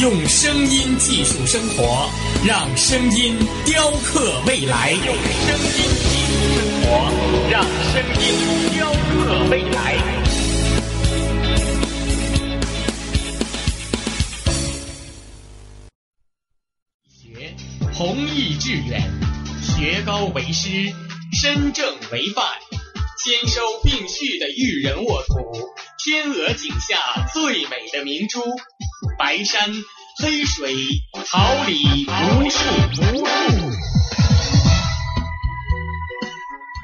用声音技术生活，让声音雕刻未来。用声音技术生活，让声音雕刻未来。学弘毅致远，学高为师，身正为范。兼收并蓄的育人沃土，天鹅颈下最美的明珠，白山黑水，桃李无数无数。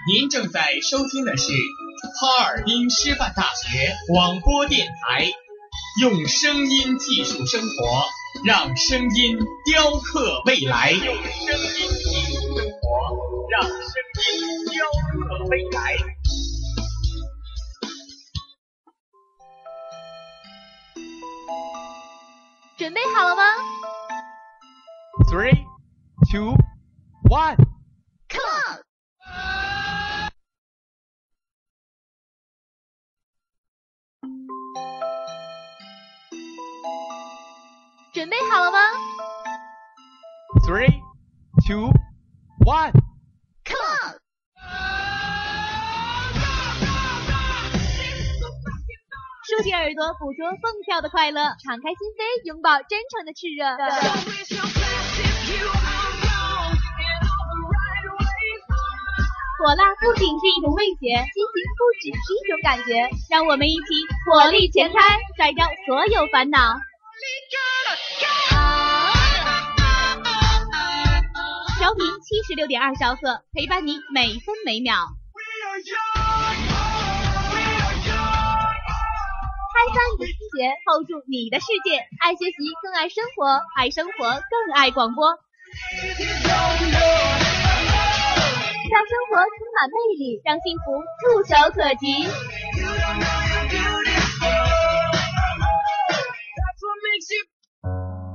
您正在收听的是哈尔滨师范大学广播电台，用声音技术生活，让声音雕刻未来。用声音技术生活，让声音雕刻未来。准备好了吗？Three, two, one, come on！准备好了吗？Three, two, one, 耳朵，捕捉蹦跳的快乐；敞开心扉，拥抱真诚的炽热。火辣不仅是一种味觉，激情不只是一种感觉。让我们一起火力全开，甩掉所有烦恼。调频七十六点二兆赫，陪伴你每分每秒。开发你的心学，hold 住你的世界。爱学习，更爱生活；爱生活，更爱广播。让生活充满魅力，让幸福触手可及。看你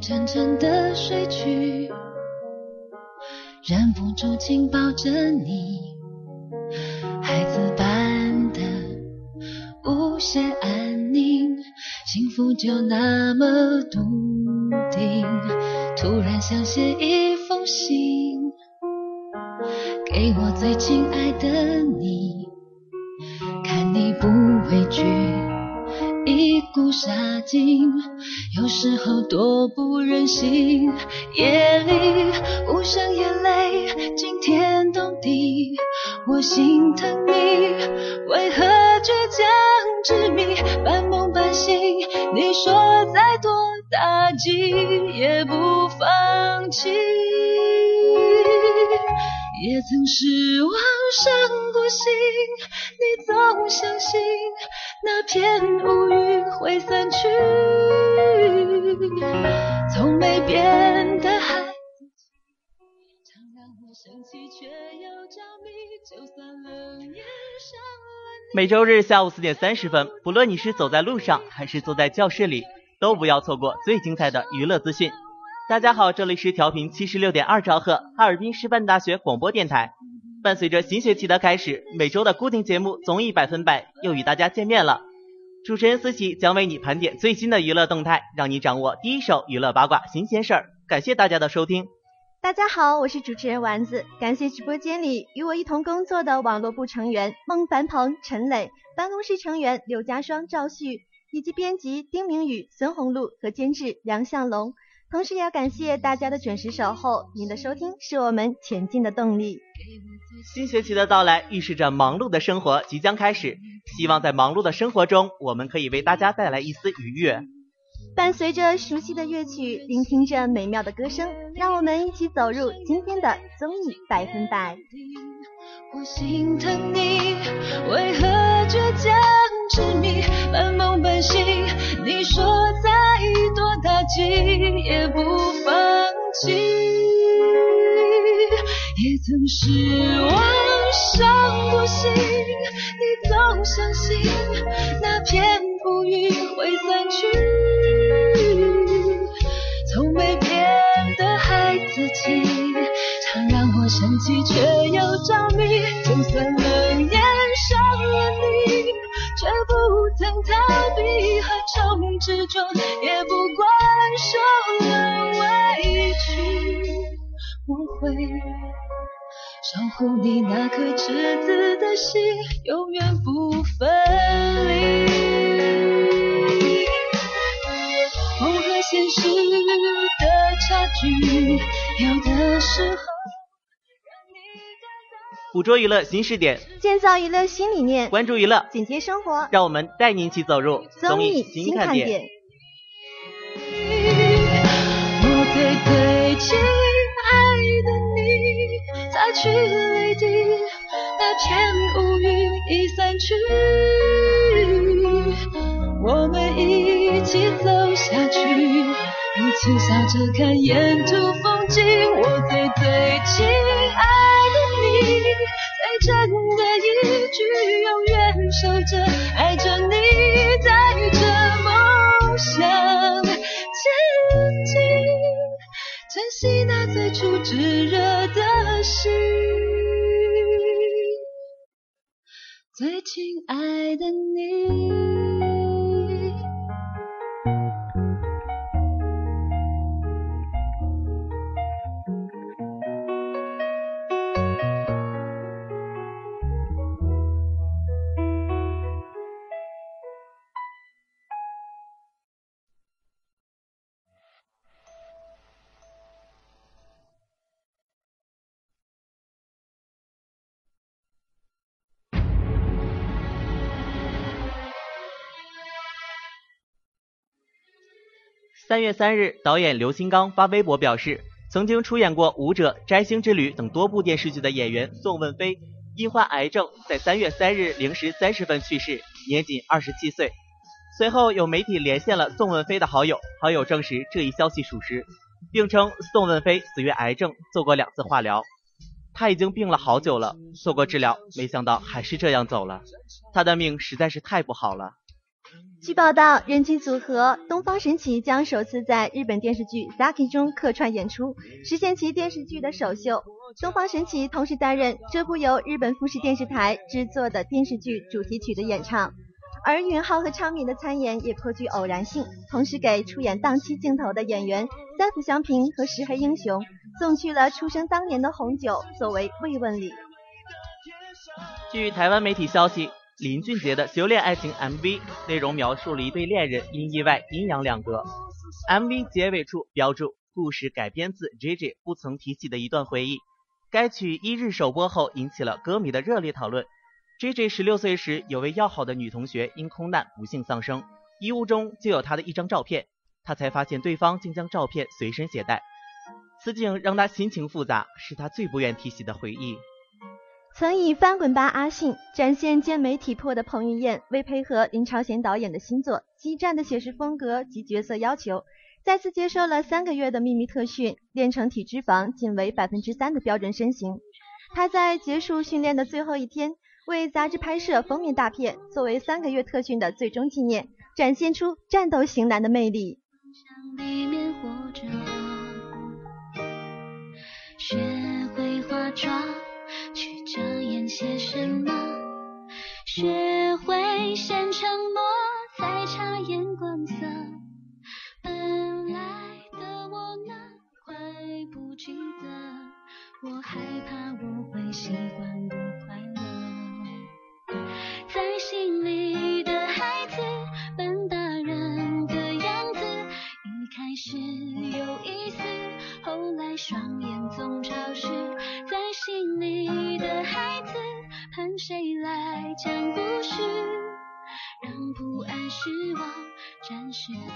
沉沉的睡去，忍不住紧抱着你，孩子般的无限安宁，幸福就那么笃定。突然想写一封信，给我最亲爱的你，看你不畏惧。一股杀劲，有时候多不忍心。夜里无声眼泪惊天动地，我心疼你，为何倔强执迷，半梦半醒。你说再多打击也不放弃，也曾失望伤过心，你总相信。那片乌云会散去，从没变的孩子气，常让我生气却又着迷，就算冷眼伤了。每周日下午四点三十分，不论你是走在路上还是坐在教室里，都不要错过最精彩的娱乐资讯。大家好，这里是调频七十六点二兆赫哈尔滨师范大学广播电台。伴随着新学期的开始，每周的固定节目《综艺百分百》又与大家见面了。主持人思琪将为你盘点最新的娱乐动态，让你掌握第一手娱乐八卦新鲜事儿。感谢大家的收听。大家好，我是主持人丸子。感谢直播间里与我一同工作的网络部成员孟凡鹏、陈磊，办公室成员刘家双、赵旭，以及编辑丁明宇、孙红露和监制梁向龙。同时也要感谢大家的准时守候，您的收听是我们前进的动力。新学期的到来预示着忙碌的生活即将开始，希望在忙碌的生活中，我们可以为大家带来一丝愉悦。伴随着熟悉的乐曲，聆听着美妙的歌声，让我们一起走入今天的综艺百分百。我心疼你，为何倔强执迷，半梦半醒？你说再多打击也不放弃，也曾失望伤过心，你总相信那片乌云会散去，没变的孩子气，常让我生气却又着迷，就算冷眼伤了你，却不曾逃避和愁执着，也不管受了委屈，我会守护你那颗赤子的心，永远不分离。有的时候。捕捉娱乐新视点，建造娱乐新理念，关注娱乐，紧贴生活，让我们带你一起走入综艺新看点。我最最亲爱的你，擦去泪滴，那片乌云已散去，我们一起走下去，一起笑着看沿途风景。我最最亲爱的你，最。真的一句，永远守着，爱着你，带着梦想前进，珍惜那最初炙热的心，最亲爱三月三日，导演刘新刚发微博表示，曾经出演过《舞者》《摘星之旅》等多部电视剧的演员宋问飞因患癌症，在三月三日零时三十分去世，年仅二十七岁。随后有媒体连线了宋问飞的好友，好友证实这一消息属实，并称宋问飞死于癌症，做过两次化疗。他已经病了好久了，做过治疗，没想到还是这样走了。他的命实在是太不好了。据报道，人气组合东方神起将首次在日本电视剧《Saki》中客串演出，实现其电视剧的首秀。东方神起同时担任这部由日本富士电视台制作的电视剧主题曲的演唱，而允浩和昌敏的参演也颇具偶然性，同时给出演档期镜头的演员三浦祥平和石黑英雄送去了出生当年的红酒作为慰问礼。据台湾媒体消息。林俊杰的修炼爱情 MV 内容描述了一对恋人因意外阴阳两隔。MV 结尾处标注故事改编自 JJ 不曾提起的一段回忆。该曲一日首播后引起了歌迷的热烈讨论。JJ 十六岁时有位要好的女同学因空难不幸丧生，衣物中就有他的一张照片，他才发现对方竟将照片随身携带。此景让他心情复杂，是他最不愿提起的回忆。曾以《翻滚吧，阿信》展现健美体魄的彭于晏，为配合林超贤导演的新作《激战》的写实风格及角色要求，再次接受了三个月的秘密特训，练成体脂肪仅为百分之三的标准身形。他在结束训练的最后一天，为杂志拍摄封面大片，作为三个月特训的最终纪念，展现出战斗型男的魅力。学会化妆。遮掩些什么？学会先沉默，再察言观色。本来的我呢，快不记得？我害怕我会习惯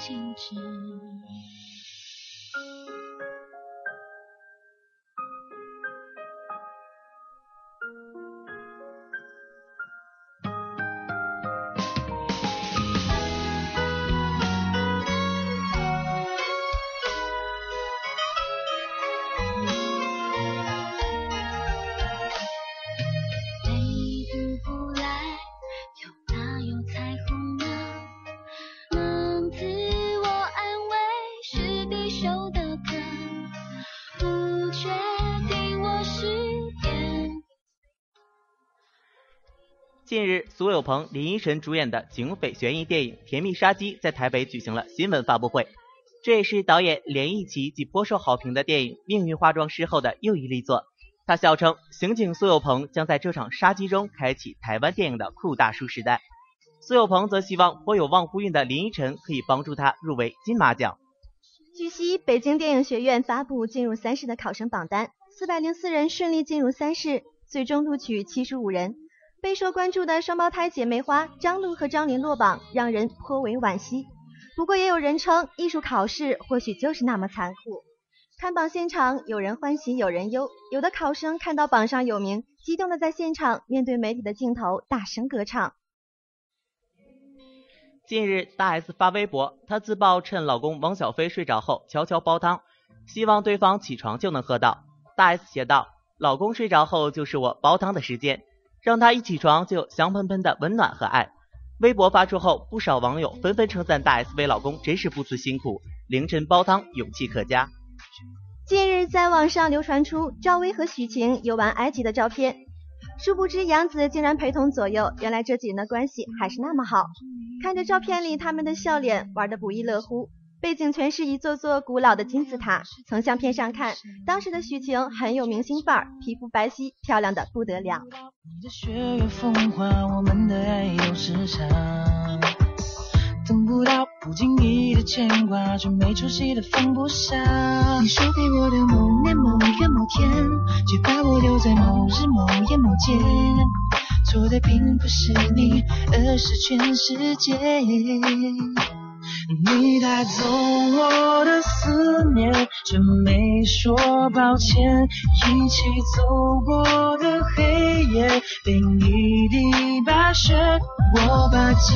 静止。近日，苏有朋、林依晨主演的警匪悬疑电影《甜蜜杀机》在台北举行了新闻发布会。这也是导演连奕奇及颇受好评的电影《命运化妆师》后的又一力作。他笑称，刑警苏有朋将在这场杀机中开启台湾电影的酷大叔时代。苏有朋则希望颇有望呼应的林依晨可以帮助他入围金马奖。据悉，北京电影学院发布进入三试的考生榜单，四百零四人顺利进入三试，最终录取七十五人。备受关注的双胞胎姐妹花张璐和张琳落榜，让人颇为惋惜。不过也有人称，艺术考试或许就是那么残酷。看榜现场，有人欢喜有人忧，有的考生看到榜上有名，激动的在现场面对媒体的镜头大声歌唱。近日，大 S 发微博，她自曝趁老公汪小菲睡着后悄悄煲汤，希望对方起床就能喝到。大 S 写道：“老公睡着后就是我煲汤的时间。”让他一起床就香喷喷的温暖和爱。微博发出后，不少网友纷纷称赞大 S 为老公真是不辞辛苦，凌晨煲汤勇气可嘉。近日在网上流传出赵薇和许晴游玩埃及的照片，殊不知杨紫竟然陪同左右，原来这几人的关系还是那么好。看着照片里他们的笑脸，玩得不亦乐乎。背景全是一座座古老的金字塔。从相片上看，当时的许晴很有明星范儿，皮肤白皙，漂亮的不得了。你的雪月风花，我们的爱有时差。等不到不经意的牵挂，却没出息的放不下。你说给我的某年某月某天，却把我留在某日某夜某间。错的并不是你，而是全世界。你带走我的思念，却没说抱歉。一起走过的黑夜，淋一地白雪。我把记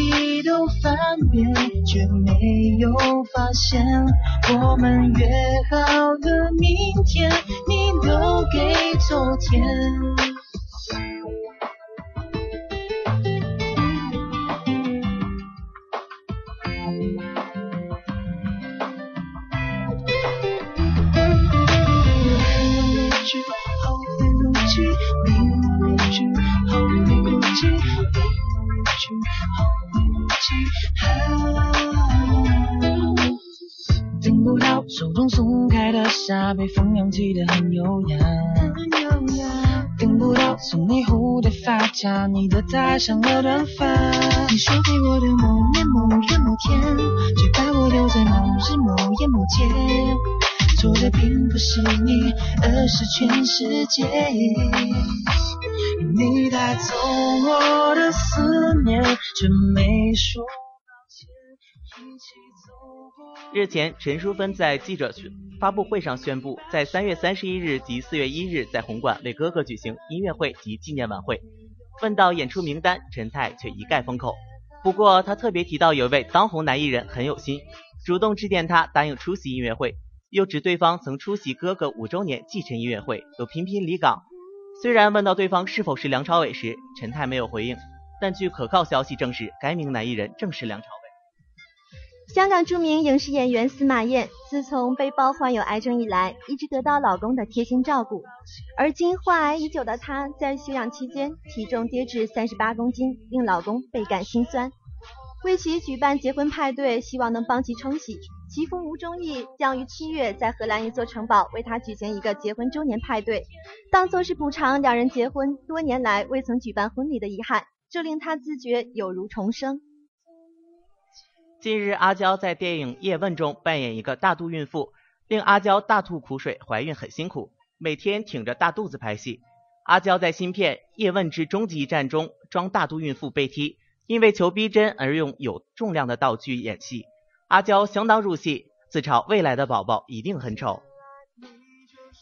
忆都翻遍，却没有发现我们约好的明天，你留给昨天。被风扬起的很优雅，等不到送你蝴蝶发卡，你的戴上了短发。你说给我的某年某月某天，却把我留在某日某夜某街。错的并不是你，而是全世界。你带走我的思念，却没说日前，陈淑芬在记者发布会上宣布，在三月三十一日及四月一日在红馆为哥哥举行音乐会及纪念晚会。问到演出名单，陈太却一概封口。不过，他特别提到有位当红男艺人很有心，主动致电他答应出席音乐会，又指对方曾出席哥哥五周年继承音乐会，又频频离港。虽然问到对方是否是梁朝伟时，陈太没有回应，但据可靠消息证实，该名男艺人正是梁朝伟。香港著名影视演员司马燕，自从被曝患有癌症以来，一直得到老公的贴心照顾。而今患癌已久的她，在休养期间体重跌至三十八公斤，令老公倍感心酸。为其举办结婚派对，希望能帮其冲喜。其夫吴忠义将于七月在荷兰一座城堡为她举行一个结婚周年派对，当做是补偿两人结婚多年来未曾举办婚礼的遗憾，这令她自觉有如重生。近日，阿娇在电影《叶问》中扮演一个大肚孕妇，令阿娇大吐苦水。怀孕很辛苦，每天挺着大肚子拍戏。阿娇在新片《叶问之终极一战》中装大肚孕妇被踢，因为求逼真而用有重量的道具演戏，阿娇相当入戏，自嘲未来的宝宝一定很丑。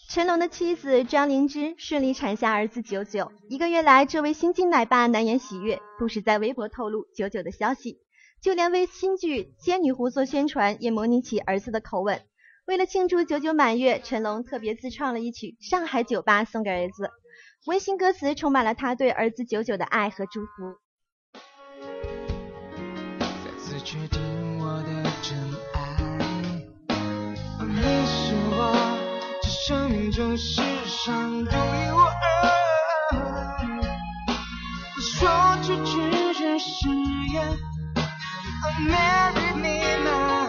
成龙的妻子张灵芝顺利产下儿子九九，一个月来，这位新晋奶爸难掩喜悦，不时在微博透露九九的消息，就连为新剧《仙女湖》做宣传，也模拟起儿子的口吻。为了庆祝九九满月，成龙特别自创了一曲《上海酒吧》送给儿子，温馨歌词充满了他对儿子九九的爱和祝福。决定我的真爱。你是我生命中世上独一无二。说出去只是言 married me now.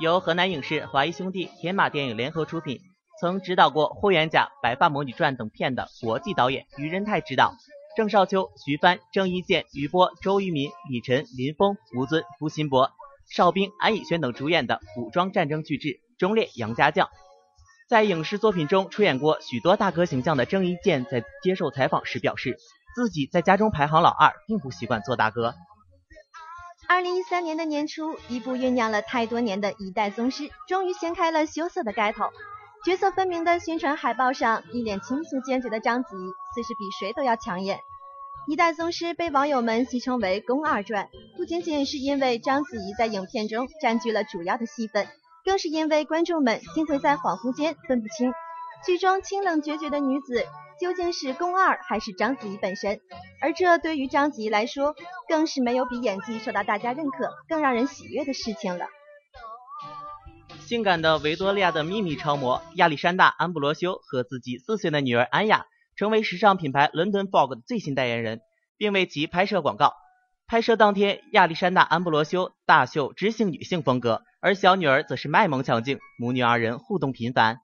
由河南影视、华谊兄弟、天马电影联合出品，曾执导过《霍元甲》《白发魔女传》等片的国际导演于仁泰执导，郑少秋、徐帆、郑伊健、于波、周渝民、李晨、林峰、吴尊、付辛博、邵兵、安以轩等主演的古装战争巨制《忠烈杨家将》。在影视作品中出演过许多大哥形象的郑伊健，在接受采访时表示，自己在家中排行老二，并不习惯做大哥。二零一三年的年初，一部酝酿了太多年的《一代宗师》终于掀开了羞涩的盖头。角色分明的宣传海报上，一脸倾诉坚决的章子怡，似是比谁都要抢眼。《一代宗师》被网友们戏称为“宫二传”，不仅仅是因为章子怡在影片中占据了主要的戏份，更是因为观众们经会在恍惚间分不清剧中清冷决绝的女子。究竟是宫二还是章子怡本身？而这对于章子怡来说，更是没有比演技受到大家认可更让人喜悦的事情了。性感的维多利亚的秘密超模亚历山大·安布罗修和自己四岁的女儿安雅，成为时尚品牌 London Fog 的最新代言人，并为其拍摄广告。拍摄当天，亚历山大·安布罗修大秀知性女性风格，而小女儿则是卖萌抢镜，母女二人互动频繁。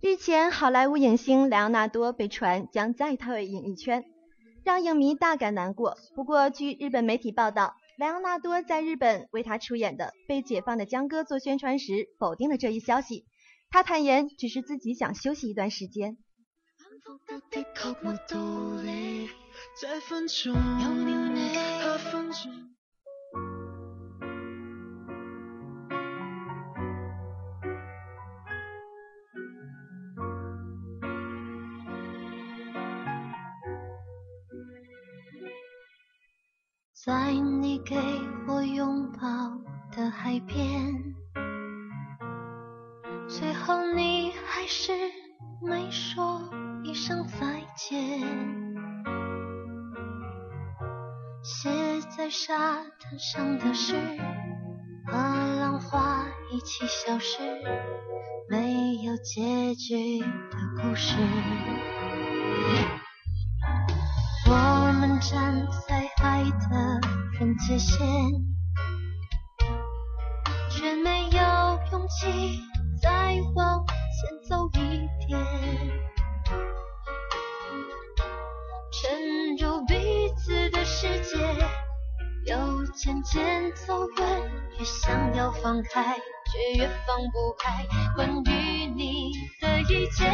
日前，好莱坞影星莱昂纳多被传将再退演艺圈，让影迷大感难过。不过，据日本媒体报道，莱昂纳多在日本为他出演的《被解放的江歌》做宣传时，否定了这一消息。他坦言，只是自己想休息一段时间。海边，最后你还是没说一声再见。写在沙滩上的诗，和浪花一起消失，没有结局的故事。我们站在爱的分界线，再往前走一点。沉入彼此的世界，又渐渐走远，越想要放开，却越放不开。关于你的一切，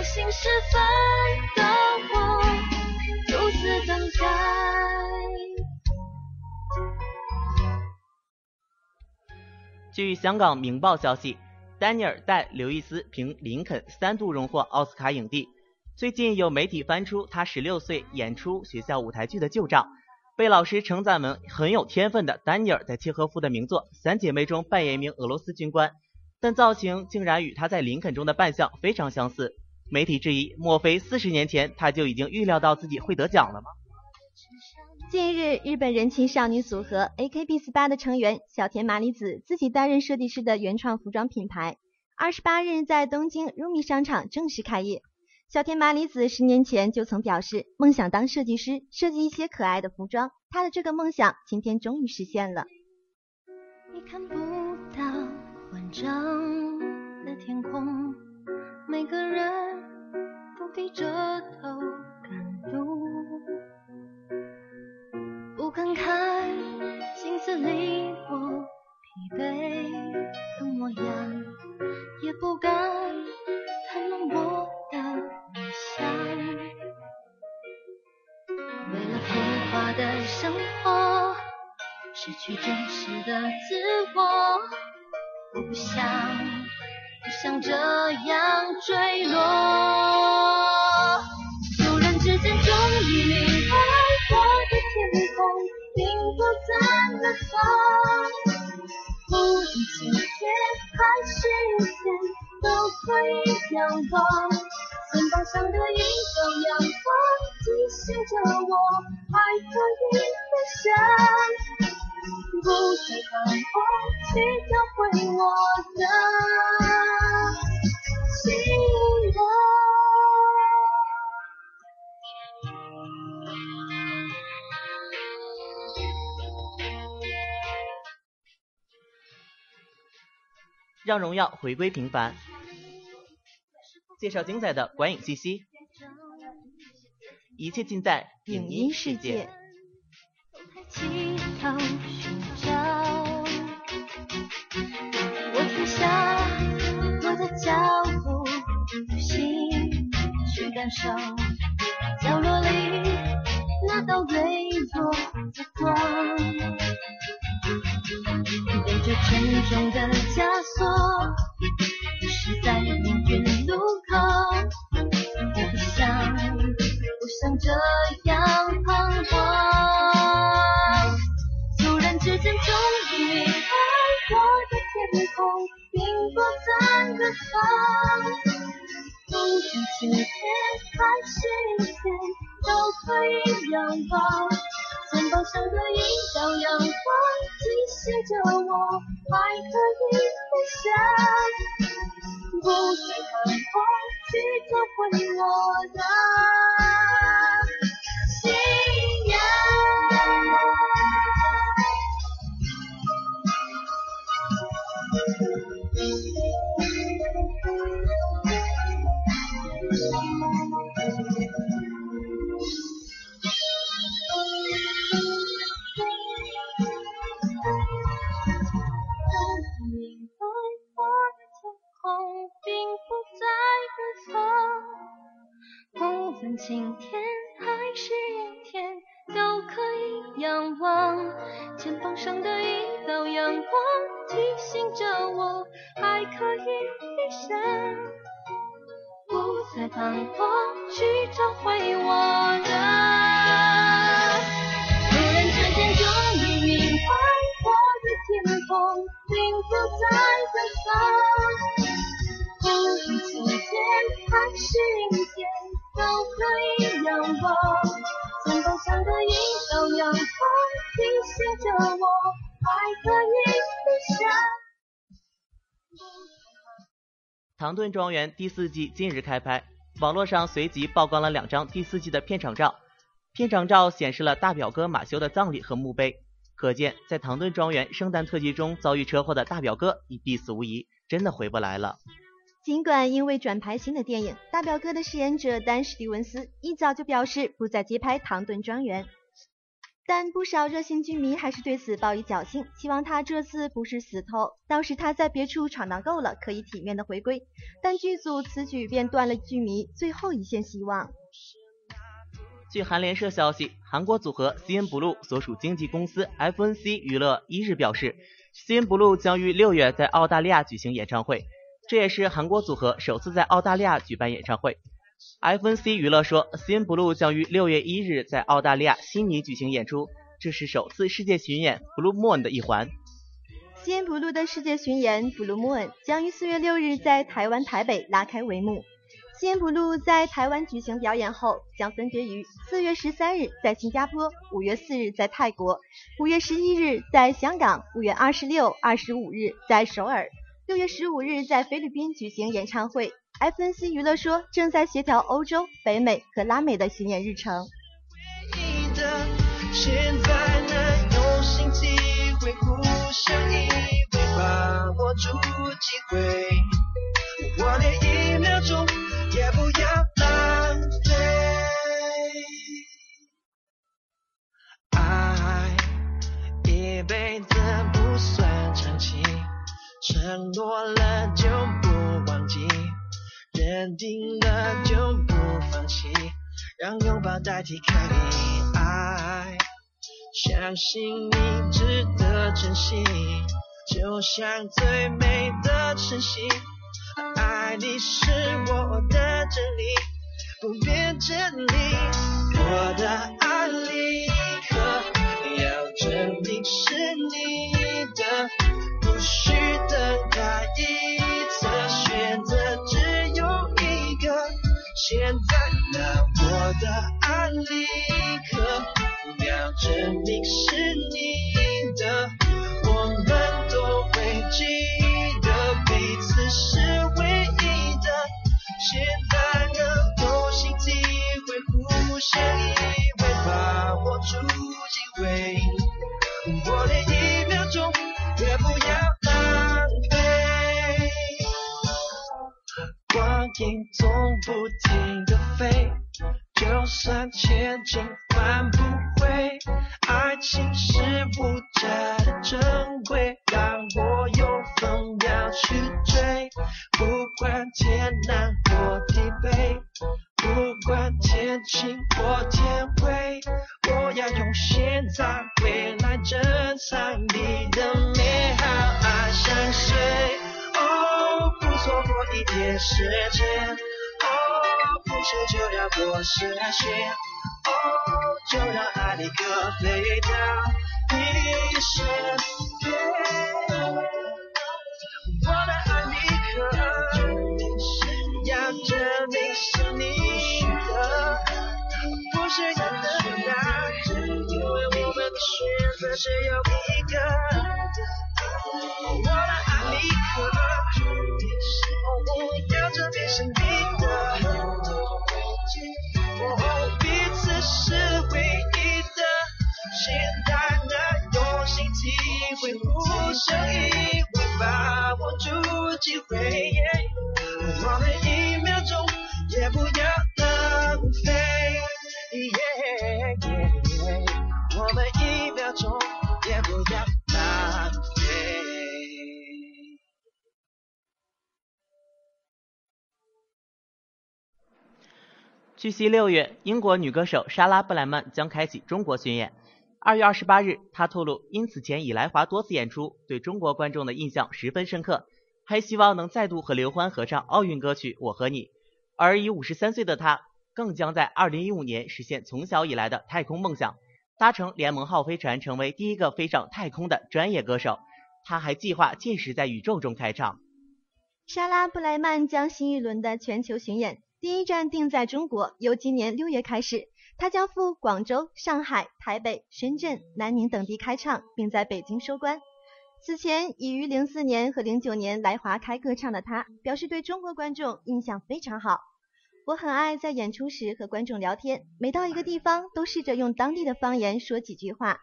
梦醒时分的我，独自等待。据香港《明报》消息，丹尼尔·戴·刘易斯凭《林肯》三度荣获奥斯卡影帝。最近有媒体翻出他十六岁演出学校舞台剧的旧照，被老师称赞为很有天分的丹尼尔，在契诃夫的名作《三姐妹》中扮演一名俄罗斯军官，但造型竟然与他在《林肯》中的扮相非常相似。媒体质疑：莫非四十年前他就已经预料到自己会得奖了吗？近日，日本人气少女组合 AKB48 的成员小田麻里子自己担任设计师的原创服装品牌，二十八日在东京 Rumi 商场正式开业。小田麻里子十年前就曾表示，梦想当设计师，设计一些可爱的服装。她的这个梦想今天终于实现了。你看不到完整的天空，每个人都低着头赶路，不敢看镜子里我疲惫的模样，也不敢谈论我的理想。为了浮华的生活。失去真实的自我，我不想，像这样坠落。突然之间，终于明白，我的天空并不在远方，无论晴天还是雨天，都可以仰望。肩膀上的一道阳光，提醒着我还可以飞翔。不再彷徨，去教会我的。让荣耀回归平凡，介绍精彩的观影信息，一切尽在影音世界。感受角落里那道微弱的光，背着沉重的枷锁，迷失在命运路口，我不想，不想这样彷徨。突然之间，终于明白，我的天空并不在远方。无论晴还是一天，都可以拥抱。肩膀上的一道阳光，提醒着我还可以飞翔。不再彷徨，去找回我的庄园第四季近日开拍，网络上随即曝光了两张第四季的片场照。片场照显示了大表哥马修的葬礼和墓碑，可见在唐顿庄园圣诞特辑中遭遇车祸的大表哥已必死无疑，真的回不来了。尽管因为转拍新的电影，大表哥的饰演者丹·史蒂文斯一早就表示不再接拍《唐顿庄园》，但不少热心剧迷还是对此抱以侥幸，希望他这次不是死透，倒是他在别处闯荡够了，可以体面的回归。但剧组此举便断了剧迷最后一线希望。据韩联社消息，韩国组合 CNBLUE 所属经纪公司 FNC 娱乐一日表示，CNBLUE 将于六月在澳大利亚举行演唱会，这也是韩国组合首次在澳大利亚举办演唱会。FNC 娱乐说，CNBLUE 将于六月一日在澳大利亚悉尼举行演出，这是首次世界巡演 Blue Moon 的一环。CNBLUE 的世界巡演 Blue Moon 将于四月六日在台湾台北拉开帷幕。CNBLUE 在台湾举行表演后，将分别于四月十三日在新加坡，五月四日在泰国，五月十一日在香港，五月二十六、二十五日在首尔，六月十五日在菲律宾举行演唱会。FNC 娱乐说，正在协调欧洲、北美和拉美的巡演日程。现在能用心体会，互相依偎，把握住机会。我连一秒钟也不要浪费。爱一辈子不算长期，承诺了就不，认定了就不放弃，让拥抱代替开离。爱，相信你值得珍惜，就像最美的晨曦。爱你是我的真理，不变真理。我的爱立刻要证明是你的，不需等待现在那我的爱立刻要证明是你。影总不停的飞，就算前进换不回。爱情是无价的珍贵，让我有风要去追。不管天一点时间，哦，不久就要过十年，哦，就让爱立刻飞到你身边。我的爱立刻要证明是你的，不是你的，因为我们的选择只有据悉，六月，英国女歌手莎拉·布莱曼将开启中国巡演。二月二十八日，她透露，因此前已来华多次演出，对中国观众的印象十分深刻，还希望能再度和刘欢合唱奥运歌曲《我和你》。而已五十三岁的她，更将在二零一五年实现从小以来的太空梦想，搭乘联盟号飞船，成为第一个飞上太空的专业歌手。他还计划届时在宇宙中开唱。莎拉布莱曼将新一轮的全球巡演第一站定在中国，由今年六月开始，他将赴广州、上海、台北、深圳、南宁等地开唱，并在北京收官。此前已于零四年和零九年来华开歌唱的他，表示对中国观众印象非常好。我很爱在演出时和观众聊天，每到一个地方都试着用当地的方言说几句话。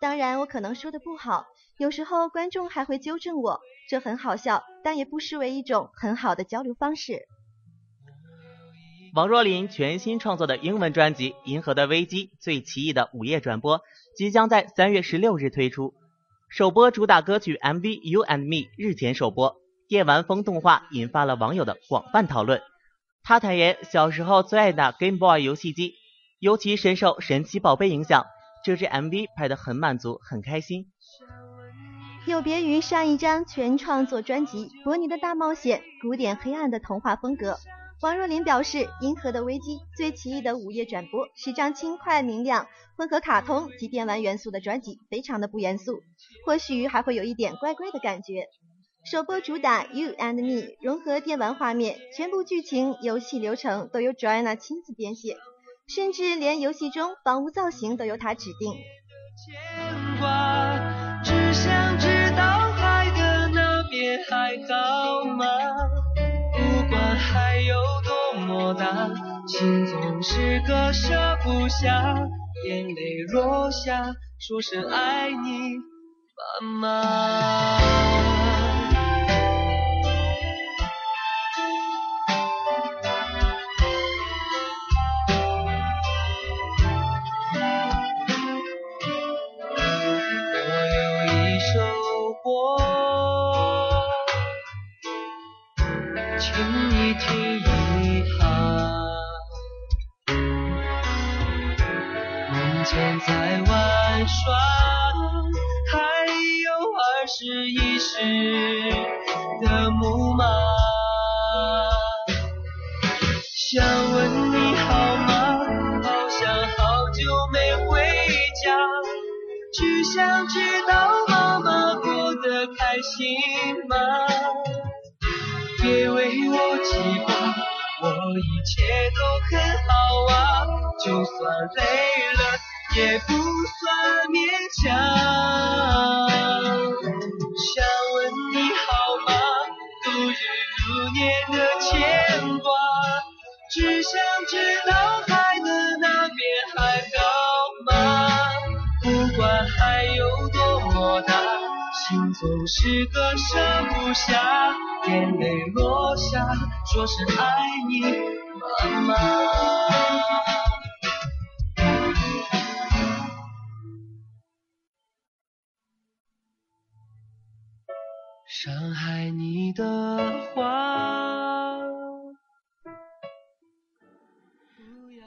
当然，我可能说的不好，有时候观众还会纠正我。这很好笑，但也不失为一种很好的交流方式。王若琳全新创作的英文专辑《银河的危机》最奇异的午夜转播即将在三月十六日推出，首播主打歌曲 MV《You and Me》日前首播，电玩风动画引发了网友的广泛讨论。他坦言小时候最爱打 Game Boy 游戏机，尤其深受神奇宝贝影响，这支 MV 拍得很满足，很开心。有别于上一张全创作专辑《伯尼的大冒险》，古典黑暗的童话风格，王若琳表示，《银河的危机》最奇异的午夜转播是张轻快明亮、混合卡通及电玩元素的专辑，非常的不严肃，或许还会有一点怪怪的感觉。首播主打《You and Me》融合电玩画面，全部剧情、游戏流程都由 Joanna 亲自编写，甚至连游戏中房屋造型都由她指定。牵挂，只想知道海的那边还好吗？心总是割舍不下，眼泪落下，说声爱你，妈妈。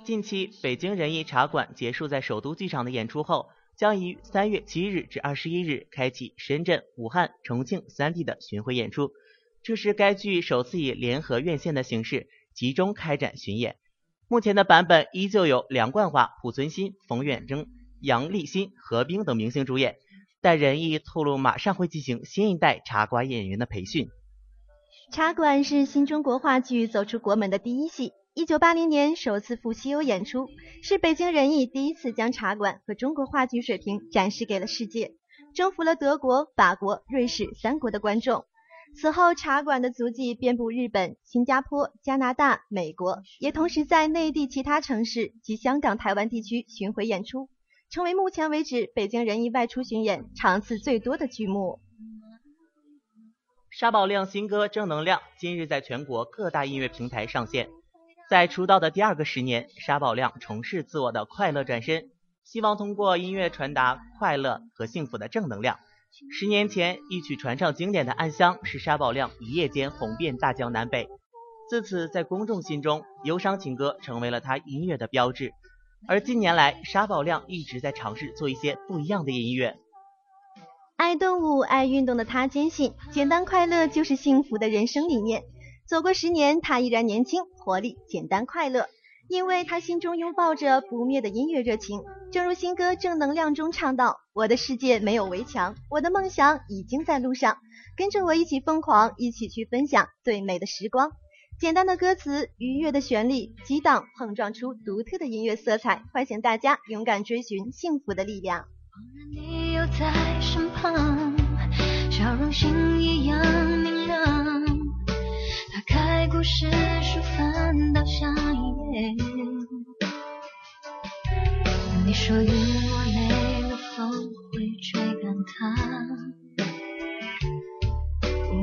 近期，北京人艺茶馆结束在首都剧场的演出后。将于三月七日至二十一日开启深圳、武汉、重庆三地的巡回演出，这是该剧首次以联合院线的形式集中开展巡演。目前的版本依旧有梁冠华、濮存昕、冯远征、杨立新、何冰等明星主演，但人艺透露马上会进行新一代茶馆演员的培训。茶馆是新中国话剧走出国门的第一戏。一九八零年首次赴西欧演出，是北京人艺第一次将茶馆和中国话剧水平展示给了世界，征服了德国、法国、瑞士三国的观众。此后，茶馆的足迹遍布日本、新加坡、加拿大、美国，也同时在内地其他城市及香港、台湾地区巡回演出，成为目前为止北京人艺外出巡演场次最多的剧目。沙宝亮新歌《正能量》今日在全国各大音乐平台上线。在出道的第二个十年，沙宝亮重拾自我的快乐转身，希望通过音乐传达快乐和幸福的正能量。十年前一曲传唱经典的《暗香》，是沙宝亮一夜间红遍大江南北。自此，在公众心中，忧伤情歌成为了他音乐的标志。而近年来，沙宝亮一直在尝试做一些不一样的音乐。爱动物、爱运动的他坚信，简单快乐就是幸福的人生理念。走过十年，他依然年轻、活力、简单、快乐，因为他心中拥抱着不灭的音乐热情。正如新歌《正能量》中唱到：“我的世界没有围墙，我的梦想已经在路上，跟着我一起疯狂，一起去分享最美的时光。”简单的歌词，愉悦的旋律，激荡碰撞出独特的音乐色彩，唤醒大家勇敢追寻幸福的力量。你又在身旁，笑容星一样明亮。开故事书，翻到下一页。你说雨落泪了，风会吹干它。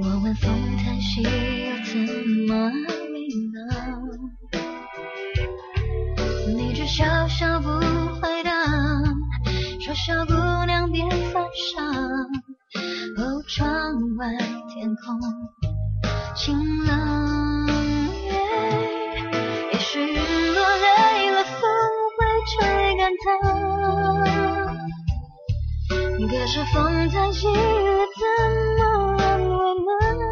我问风叹息又怎么安慰呢？你只笑笑不回答，说小姑娘别犯傻。哦，窗外天空晴朗，也许云落泪了，风会吹干它。可是风叹息了，怎么安慰呢？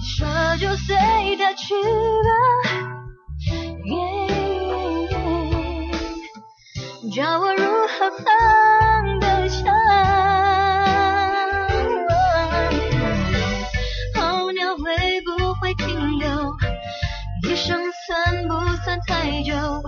说就随它去吧。叫我如何太久？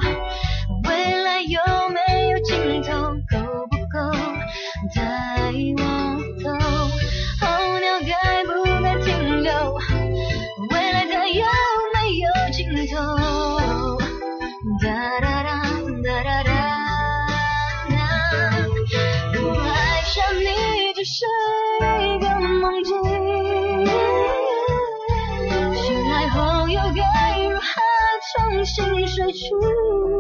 睡去？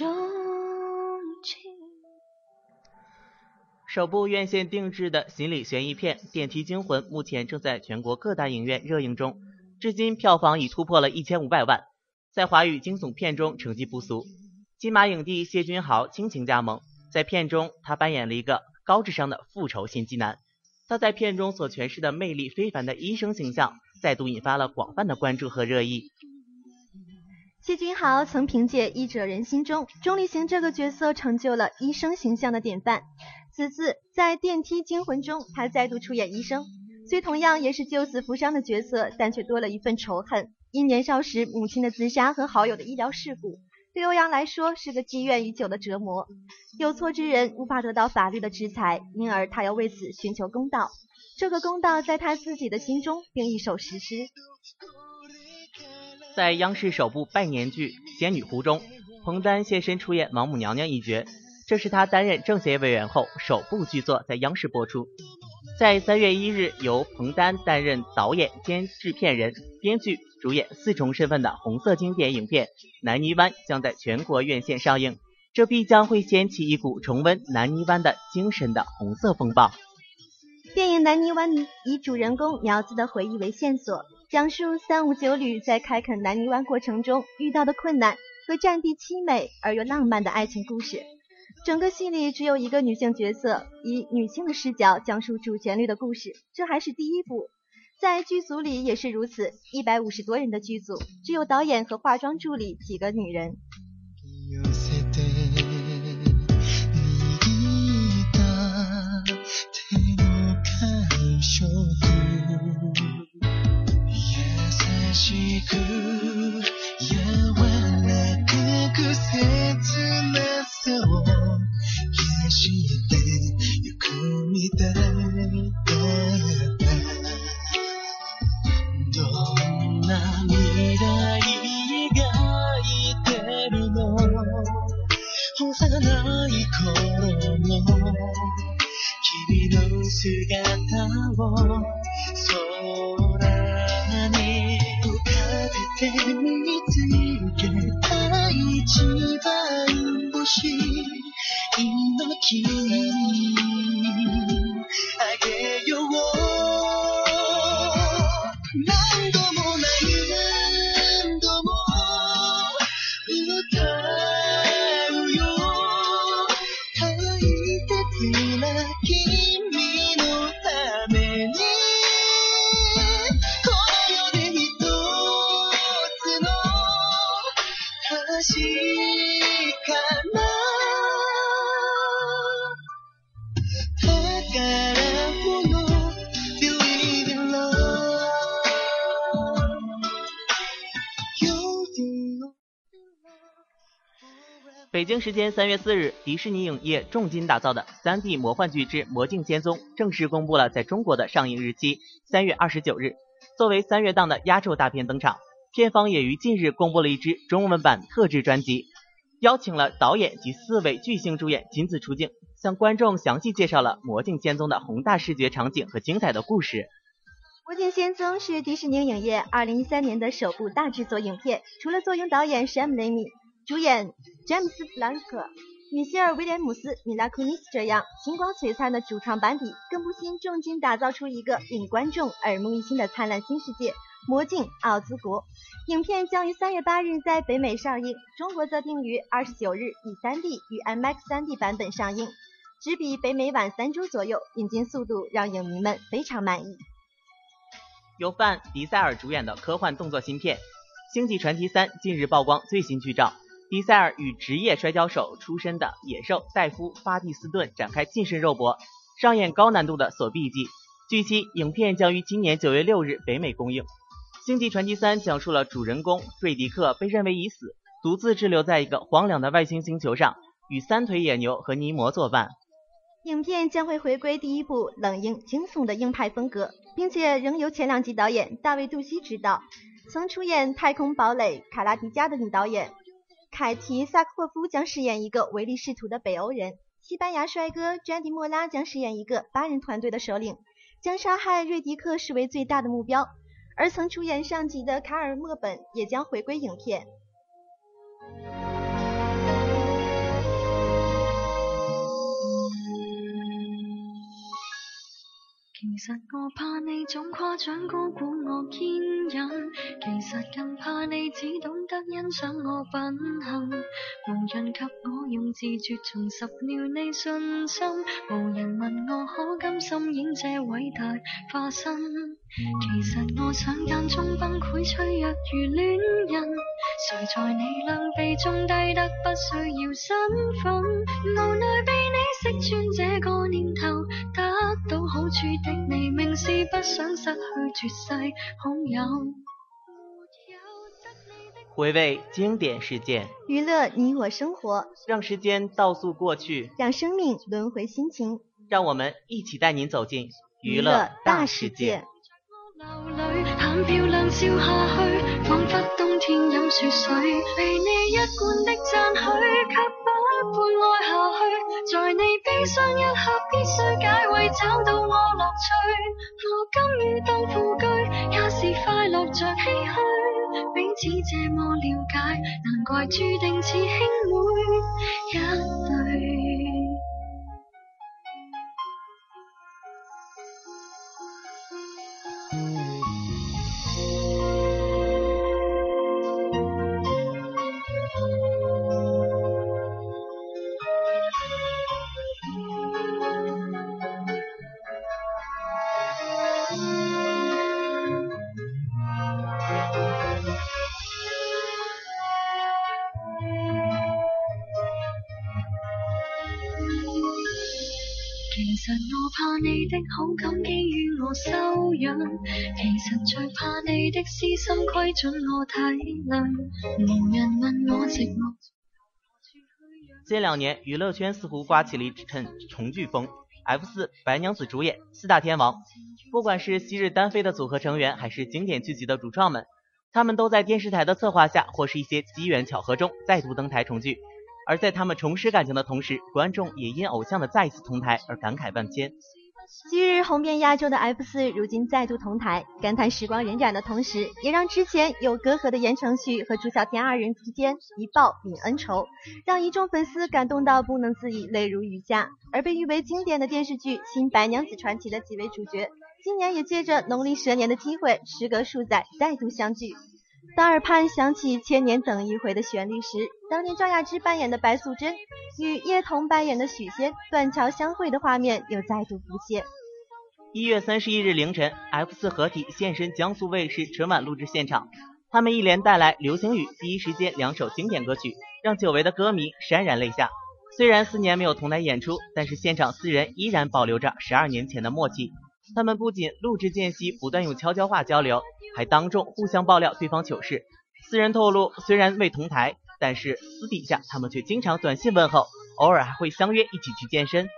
钟情？首部院线定制的心理悬疑片《电梯惊魂》目前正在全国各大影院热映中，至今票房已突破了一千五百万，在华语惊悚片中成绩不俗。金马影帝谢君豪倾情加盟，在片中他扮演了一个高智商的复仇心机男。他在片中所诠释的魅力非凡的医生形象，再度引发了广泛的关注和热议。谢君豪曾凭借《医者仁心》中钟离行这个角色，成就了医生形象的典范。此次在《电梯惊魂》中，他再度出演医生，虽同样也是救死扶伤的角色，但却多了一份仇恨。因年少时母亲的自杀和好友的医疗事故，对欧阳来说是个积怨已久的折磨。有错之人无法得到法律的制裁，因而他要为此寻求公道。这个公道在他自己的心中并一手实施。在央视首部拜年剧《仙女湖》中，彭丹现身出演王母娘娘一角，这是他担任政协委员后首部剧作在央视播出。在三月一日，由彭丹担任导演兼制片人、编剧、主演四重身份的红色经典影片《南泥湾》将在全国院线上映，这必将会掀起一股重温南泥湾的精神的红色风暴。电影《南泥湾》以主人公苗子的回忆为线索，讲述三五九旅在开垦南泥湾过程中遇到的困难和战地凄美而又浪漫的爱情故事。整个戏里只有一个女性角色，以女性的视角讲述主旋律的故事，这还是第一部。在剧组里也是如此，一百五十多人的剧组，只有导演和化妆助理几个女人。く北京时间三月四日，迪士尼影业重金打造的 3D 魔幻剧之《魔镜仙踪》正式公布了在中国的上映日期，三月二十九日。作为三月档的压轴大片登场，片方也于近日公布了一支中文版特制专辑，邀请了导演及四位巨星主演亲自出镜，向观众详细介绍了《魔镜仙踪》的宏大视觉场景和精彩的故事。《魔镜仙踪》是迪士尼影业二零一三年的首部大制作影片，除了坐拥导演 Sam Raimi、主演詹姆斯·弗兰克、米歇尔·威廉姆斯、米拉库尼斯这样星光璀璨的主创班底，更不惜重金打造出一个令观众耳目一新的灿烂新世界——魔镜奥兹国。影片将于三月八日在北美上映，中国则定于二十九日以 3D 与 IMAX 3D 版本上映，只比北美晚三周左右，引进速度让影迷们非常满意。由范·迪塞尔主演的科幻动作新片《星际传奇三》近日曝光最新剧照，迪塞尔与职业摔跤手出身的野兽戴夫·巴蒂斯顿展开近身肉搏，上演高难度的锁臂技。据悉，影片将于今年九月六日北美公映。《星际传奇三》讲述了主人公瑞迪克被认为已死，独自滞留在一个荒凉的外星星球上，与三腿野牛和尼摩作伴。影片将会回归第一部冷硬惊悚的硬派风格，并且仍由前两集导演大卫·杜西执导。曾出演《太空堡垒》《卡拉迪加》的女导演凯提·萨克霍夫将饰演一个唯利是图的北欧人，西班牙帅哥詹迪·莫拉将饰演一个八人团队的首领，将杀害瑞迪克视为最大的目标。而曾出演上集的卡尔·莫本也将回归影片。其实我怕你总夸奖高估我坚忍，其实更怕你只懂得欣赏我品行。无人及我用自绝重拾了你信心，无人问我可甘心演这伟大化身。其实我想间中崩溃脆弱如恋人，谁在你两臂中低得不需要身份，无奈被你识穿这个念头，你明是不想失去绝世好友。回味经典事件，娱乐你我生活，让时间倒溯过去，让生命轮回心情，让我们一起带您走进娱乐大世界。流里很漂亮笑下去，仿佛冬天饮雪水，被你一贯的赞许，却不配爱下去。在你悲伤一刻，必须解围，找到我乐趣。我甘于当副居，也是快乐着唏嘘。彼此这么了解，难怪注定似兄妹一对。怕你的好感基于我修养，其实最怕你的私心窥准我体谅。无人问我寂寞。近两年，娱乐圈似乎刮起了一阵重聚风。F 四白娘子主演四大天王，不管是昔日单飞的组合成员，还是经典剧集的主创们，他们都在电视台的策划下，或是一些机缘巧合中再度登台重聚。而在他们重拾感情的同时，观众也因偶像的再一次同台而感慨万千。昔日红遍亚洲的 F 四，如今再度同台，感叹时光荏苒的同时，也让之前有隔阂的言承旭和朱孝天二人之间一报泯恩仇，让一众粉丝感动到不能自已，泪如雨下。而被誉为经典的电视剧《新白娘子传奇》的几位主角，今年也借着农历蛇年的机会，时隔数载再度相聚。当耳畔响起千年等一回的旋律时，当年赵雅芝扮演的白素贞与叶童扮演的许仙断桥相会的画面又再度浮现。一月三十一日凌晨，F 四合体现身江苏卫视春晚录制现场，他们一连带来《流星雨》《第一时间》两首经典歌曲，让久违的歌迷潸然泪下。虽然四年没有同台演出，但是现场四人依然保留着十二年前的默契。他们不仅录制间隙不断用悄悄话交流，还当众互相爆料对方糗事。四人透露，虽然未同台，但是私底下他们却经常短信问候，偶尔还会相约一起去健身。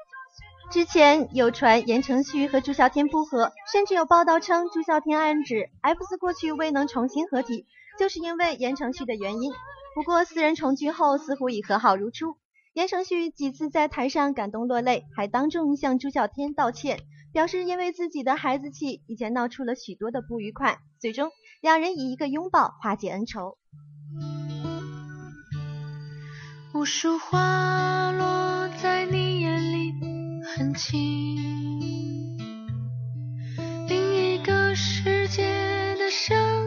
之前有传言承旭和朱孝天不和，甚至有报道称朱孝天暗指 F 四过去未能重新合体，就是因为言承旭的原因。不过四人重聚后似乎已和好如初，言承旭几次在台上感动落泪，还当众向朱孝天道歉，表示因为自己的孩子气，以前闹出了许多的不愉快，最终两人以一个拥抱化解恩仇。无数花落在你眼里很轻，另一个世界的声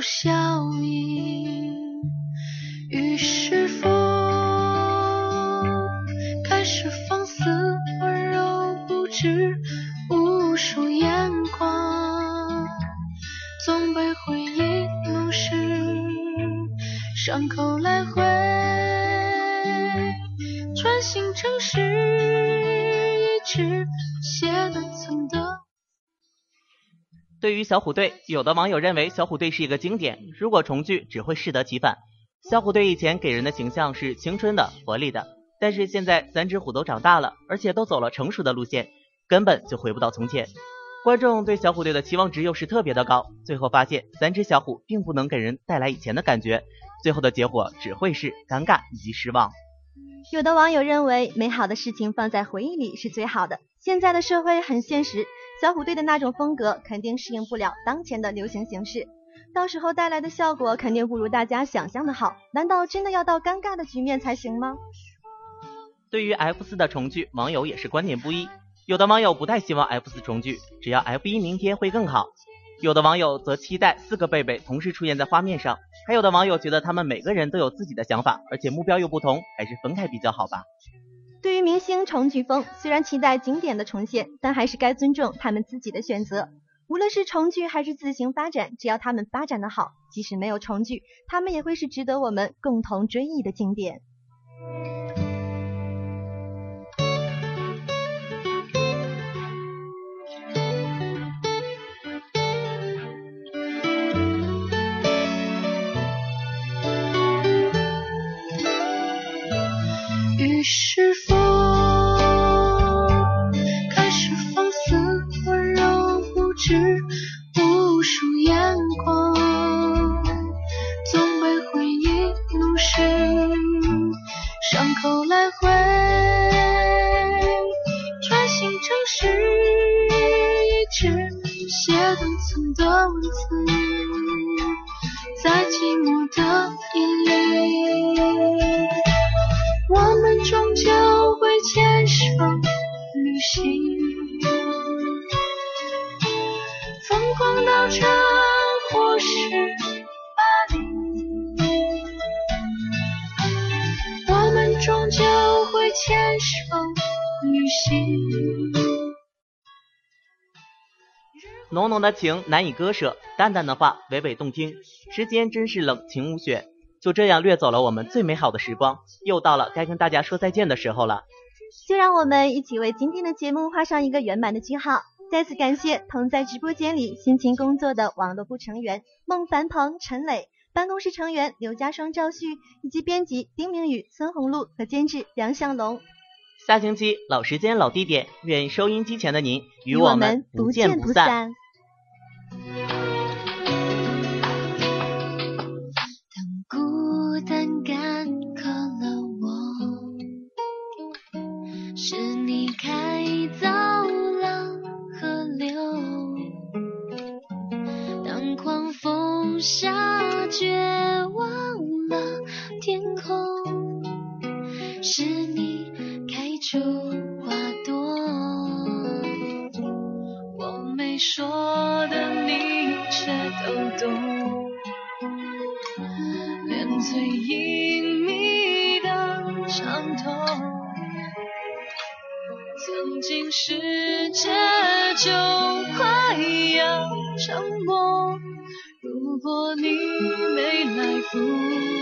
笑意。对于小虎队，有的网友认为小虎队是一个经典，如果重聚只会适得其反。小虎队以前给人的形象是青春的、活力的，但是现在三只虎都长大了，而且都走了成熟的路线，根本就回不到从前。观众对小虎队的期望值又是特别的高，最后发现三只小虎并不能给人带来以前的感觉，最后的结果只会是尴尬以及失望。有的网友认为，美好的事情放在回忆里是最好的。现在的社会很现实，小虎队的那种风格肯定适应不了当前的流行形式。到时候带来的效果肯定不如大家想象的好，难道真的要到尴尬的局面才行吗？对于 F 四的重聚，网友也是观点不一。有的网友不太希望 F 四重聚，只要 F 一明天会更好；有的网友则期待四个贝贝同时出现在画面上；还有的网友觉得他们每个人都有自己的想法，而且目标又不同，还是分开比较好吧。对于明星重聚风，虽然期待景点的重现，但还是该尊重他们自己的选择。无论是重聚还是自行发展，只要他们发展的好，即使没有重聚，他们也会是值得我们共同追忆的经典。字，在寂寞的夜里。我们终究会牵手旅行，疯狂到这或是巴黎。我们终究会牵手旅行。浓浓的情难以割舍，淡淡的话娓娓动听。时间真是冷，情无雪。就这样掠走了我们最美好的时光，又到了该跟大家说再见的时候了。就让我们一起为今天的节目画上一个圆满的句号。再次感谢同在直播间里辛勤工作的网络部成员孟凡鹏、陈磊，办公室成员刘家双、赵旭，以及编辑丁明宇、孙红露和监制梁向龙。下星期老时间老地点，愿收音机前的您与我们不见不散。孤单干渴了我，是你开凿了河流。当狂风下绝望曾经世界就快要沉默。如果你没来赴。